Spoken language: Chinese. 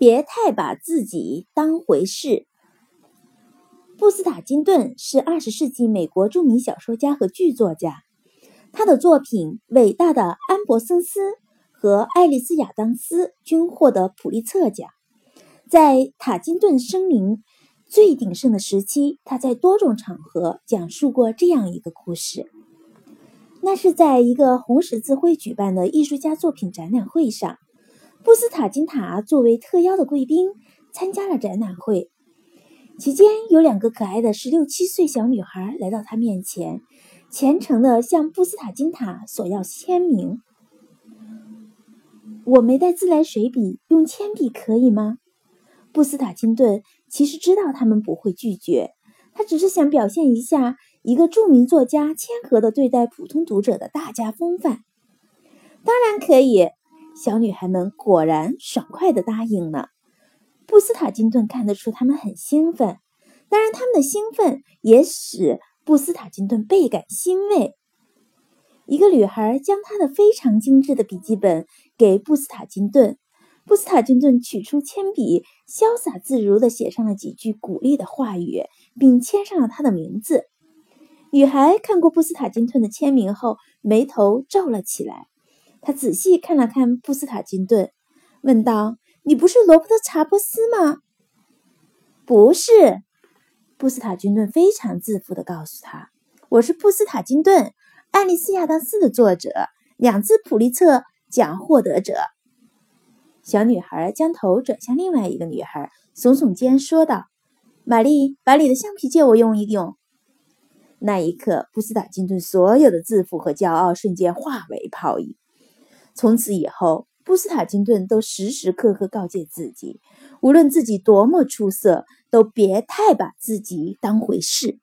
别太把自己当回事。布斯塔金顿是二十世纪美国著名小说家和剧作家，他的作品《伟大的安博森斯》和《爱丽丝亚当斯》均获得普利策奖。在塔金顿声名最鼎盛的时期，他在多种场合讲述过这样一个故事：那是在一个红十字会举办的艺术家作品展览会上。布斯塔金塔作为特邀的贵宾参加了展览会，期间有两个可爱的十六七岁小女孩来到他面前，虔诚地向布斯塔金塔索要签名。我没带自来水笔，用铅笔可以吗？布斯塔金顿其实知道他们不会拒绝，他只是想表现一下一个著名作家谦和的对待普通读者的大家风范。当然可以。小女孩们果然爽快地答应了。布斯塔金顿看得出他们很兴奋，当然，他们的兴奋也使布斯塔金顿倍感欣慰。一个女孩将她的非常精致的笔记本给布斯塔金顿，布斯塔金顿取出铅笔，潇洒自如地写上了几句鼓励的话语，并签上了他的名字。女孩看过布斯塔金顿的签名后，眉头皱了起来。他仔细看了看布斯塔金顿，问道：“你不是罗伯特·查波斯吗？”“不是。”布斯塔金顿非常自负地告诉他，“我是布斯塔金顿，《爱丽丝·亚当斯》的作者，两次普利策奖获得者。”小女孩将头转向另外一个女孩，耸耸肩说道：“玛丽，把你的橡皮借我用一用。”那一刻，布斯塔金顿所有的自负和骄傲瞬间化为泡影。从此以后，布斯塔金顿都时时刻刻告诫自己，无论自己多么出色，都别太把自己当回事。